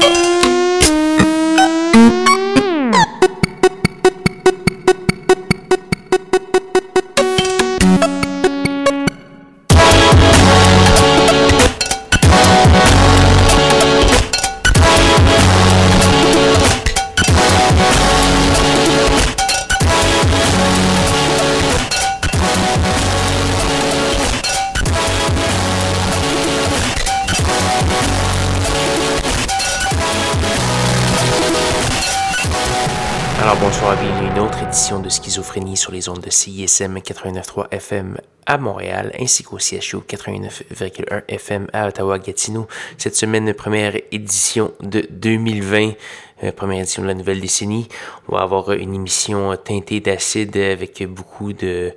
sur les ondes de CISM 89.3 FM à Montréal, ainsi qu'au CHU 89.1 FM à Ottawa-Gatineau. Cette semaine, première édition de 2020, euh, première édition de la nouvelle décennie. On va avoir une émission teintée d'acide avec beaucoup de,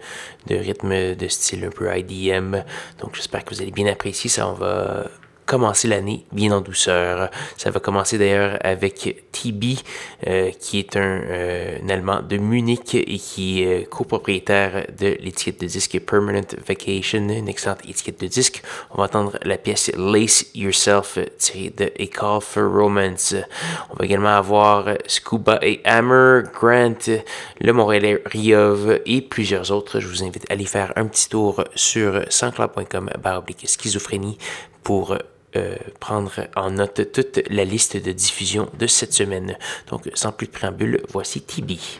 de rythmes de style un peu IDM. Donc j'espère que vous allez bien apprécier ça. On va commencer l'année bien en douceur. Ça va commencer d'ailleurs avec TB, euh, qui est un, euh, Allemand de Munich et qui est copropriétaire de l'étiquette de disque Permanent Vacation, une excellente étiquette de disque. On va entendre la pièce Lace Yourself de A Call for Romance. On va également avoir Scuba et Hammer, Grant, le Montréalais Riov et plusieurs autres. Je vous invite à aller faire un petit tour sur sanscloud.com schizophrénie pour euh, prendre en note toute la liste de diffusion de cette semaine. Donc, sans plus de préambule, voici Tibi.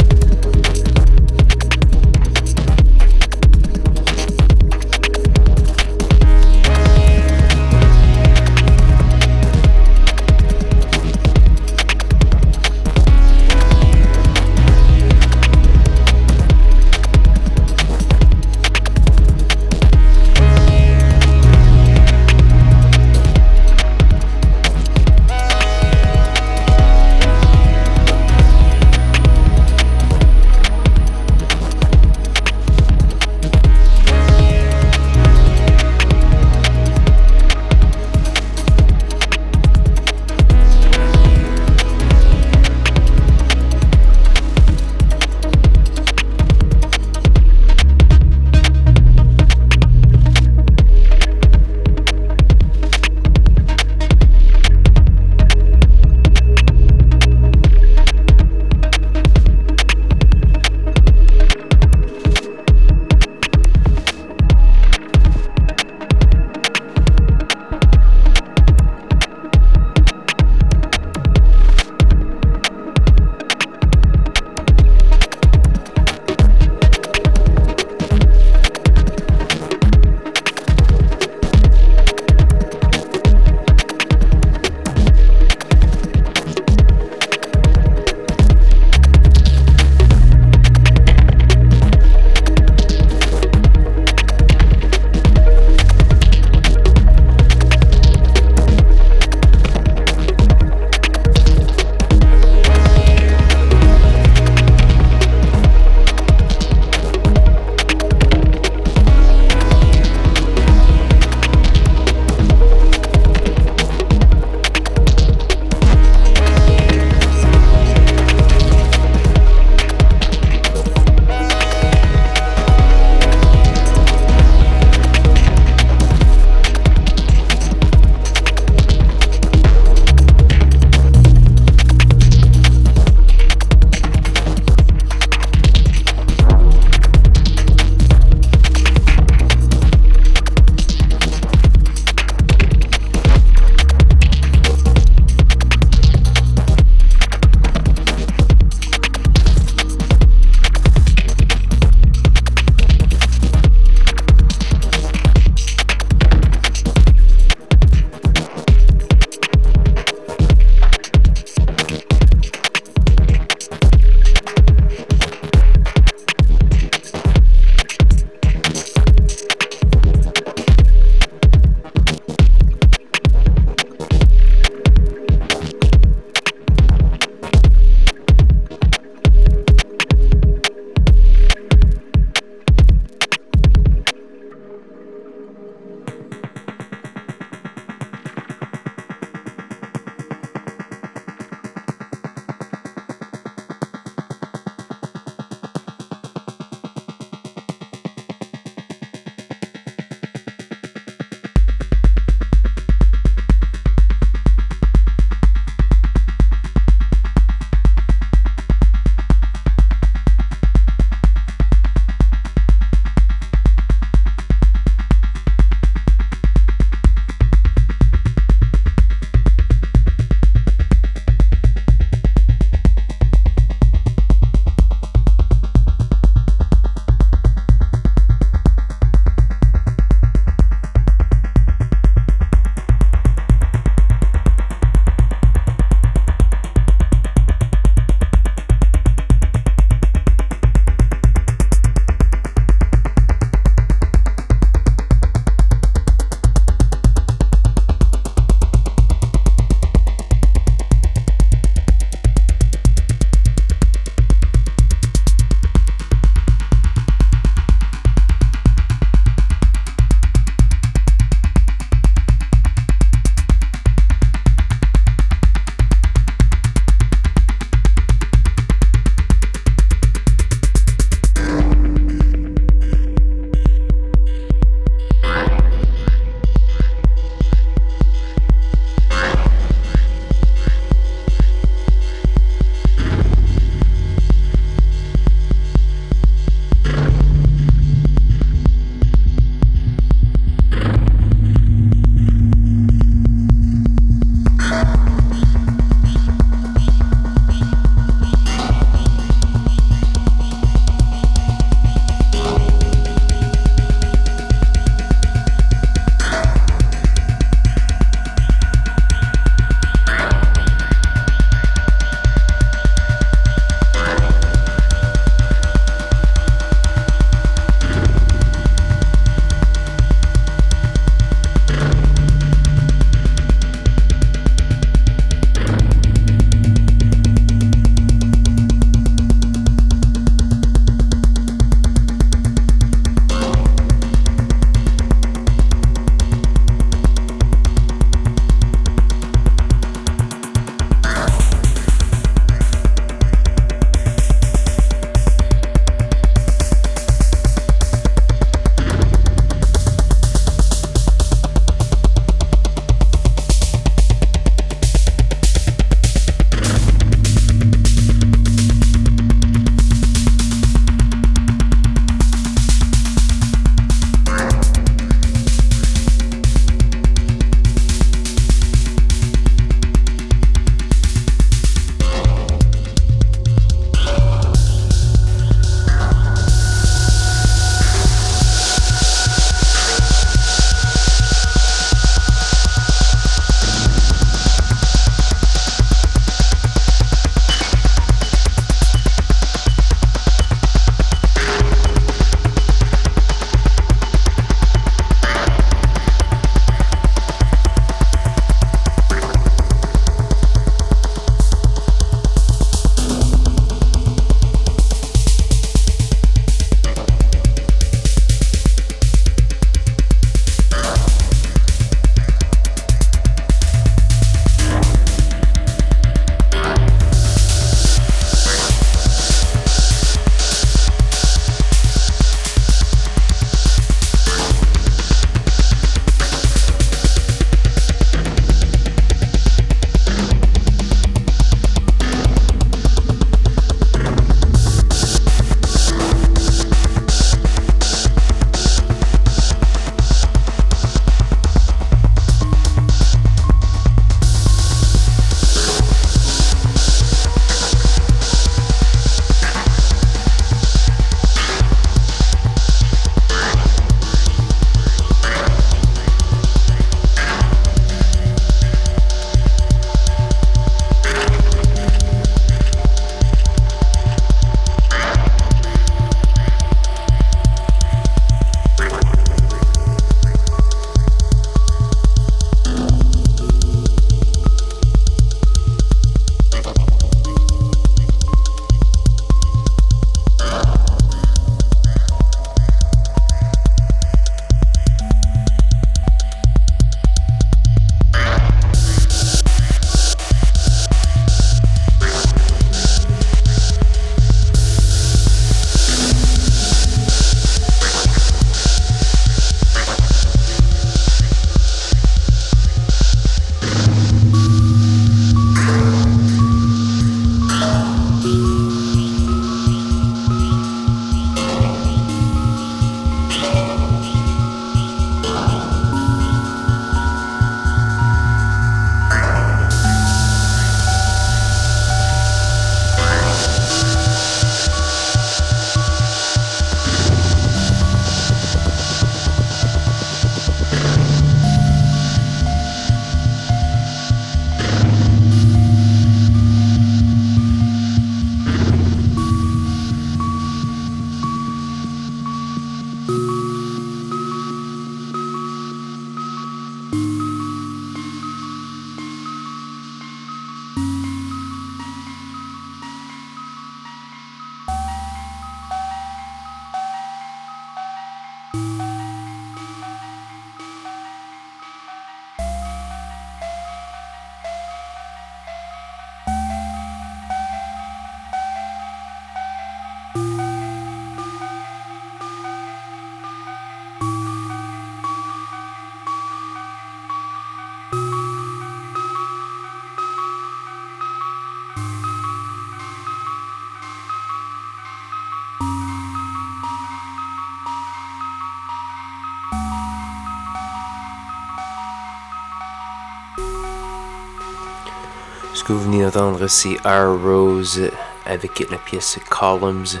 vous venez d'entendre, c'est R. Rose avec la pièce Columns,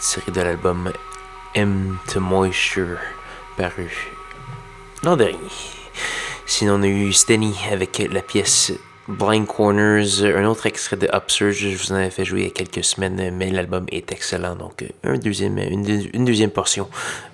tirée de l'album M to Moisture, paru l'an dernier. Sinon, on a eu Stenny avec la pièce Blind Corners, un autre extrait de Upsurge, je vous en avais fait jouer il y a quelques semaines, mais l'album est excellent, donc un deuxième, une, deuxième portion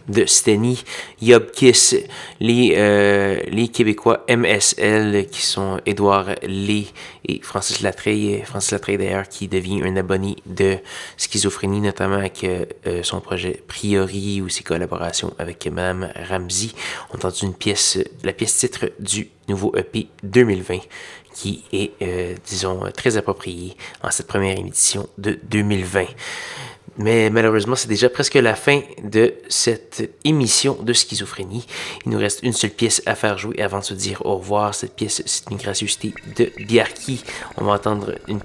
de Steny, Yob Kiss, les, euh, les Québécois MSL qui sont Édouard Lé et Francis Latreille, Francis Latreille d'ailleurs qui devient un abonné de schizophrénie, notamment avec euh, son projet Priori ou ses collaborations avec Mme Ramsey. On entendu une pièce, la pièce titre du nouveau EP 2020 qui est, euh, disons, très approprié en cette première édition de 2020. Mais malheureusement, c'est déjà presque la fin de cette émission de schizophrénie. Il nous reste une seule pièce à faire jouer avant de se dire au revoir. Cette pièce, c'est une gracieuseté de Biarki. On va entendre une,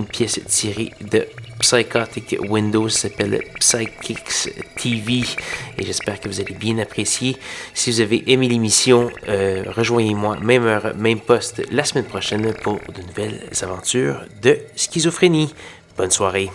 une pièce tirée de Psychotic Windows s'appelle Psychics TV et j'espère que vous allez bien apprécier. Si vous avez aimé l'émission, euh, rejoignez-moi, même heure, même poste, la semaine prochaine pour de nouvelles aventures de schizophrénie. Bonne soirée.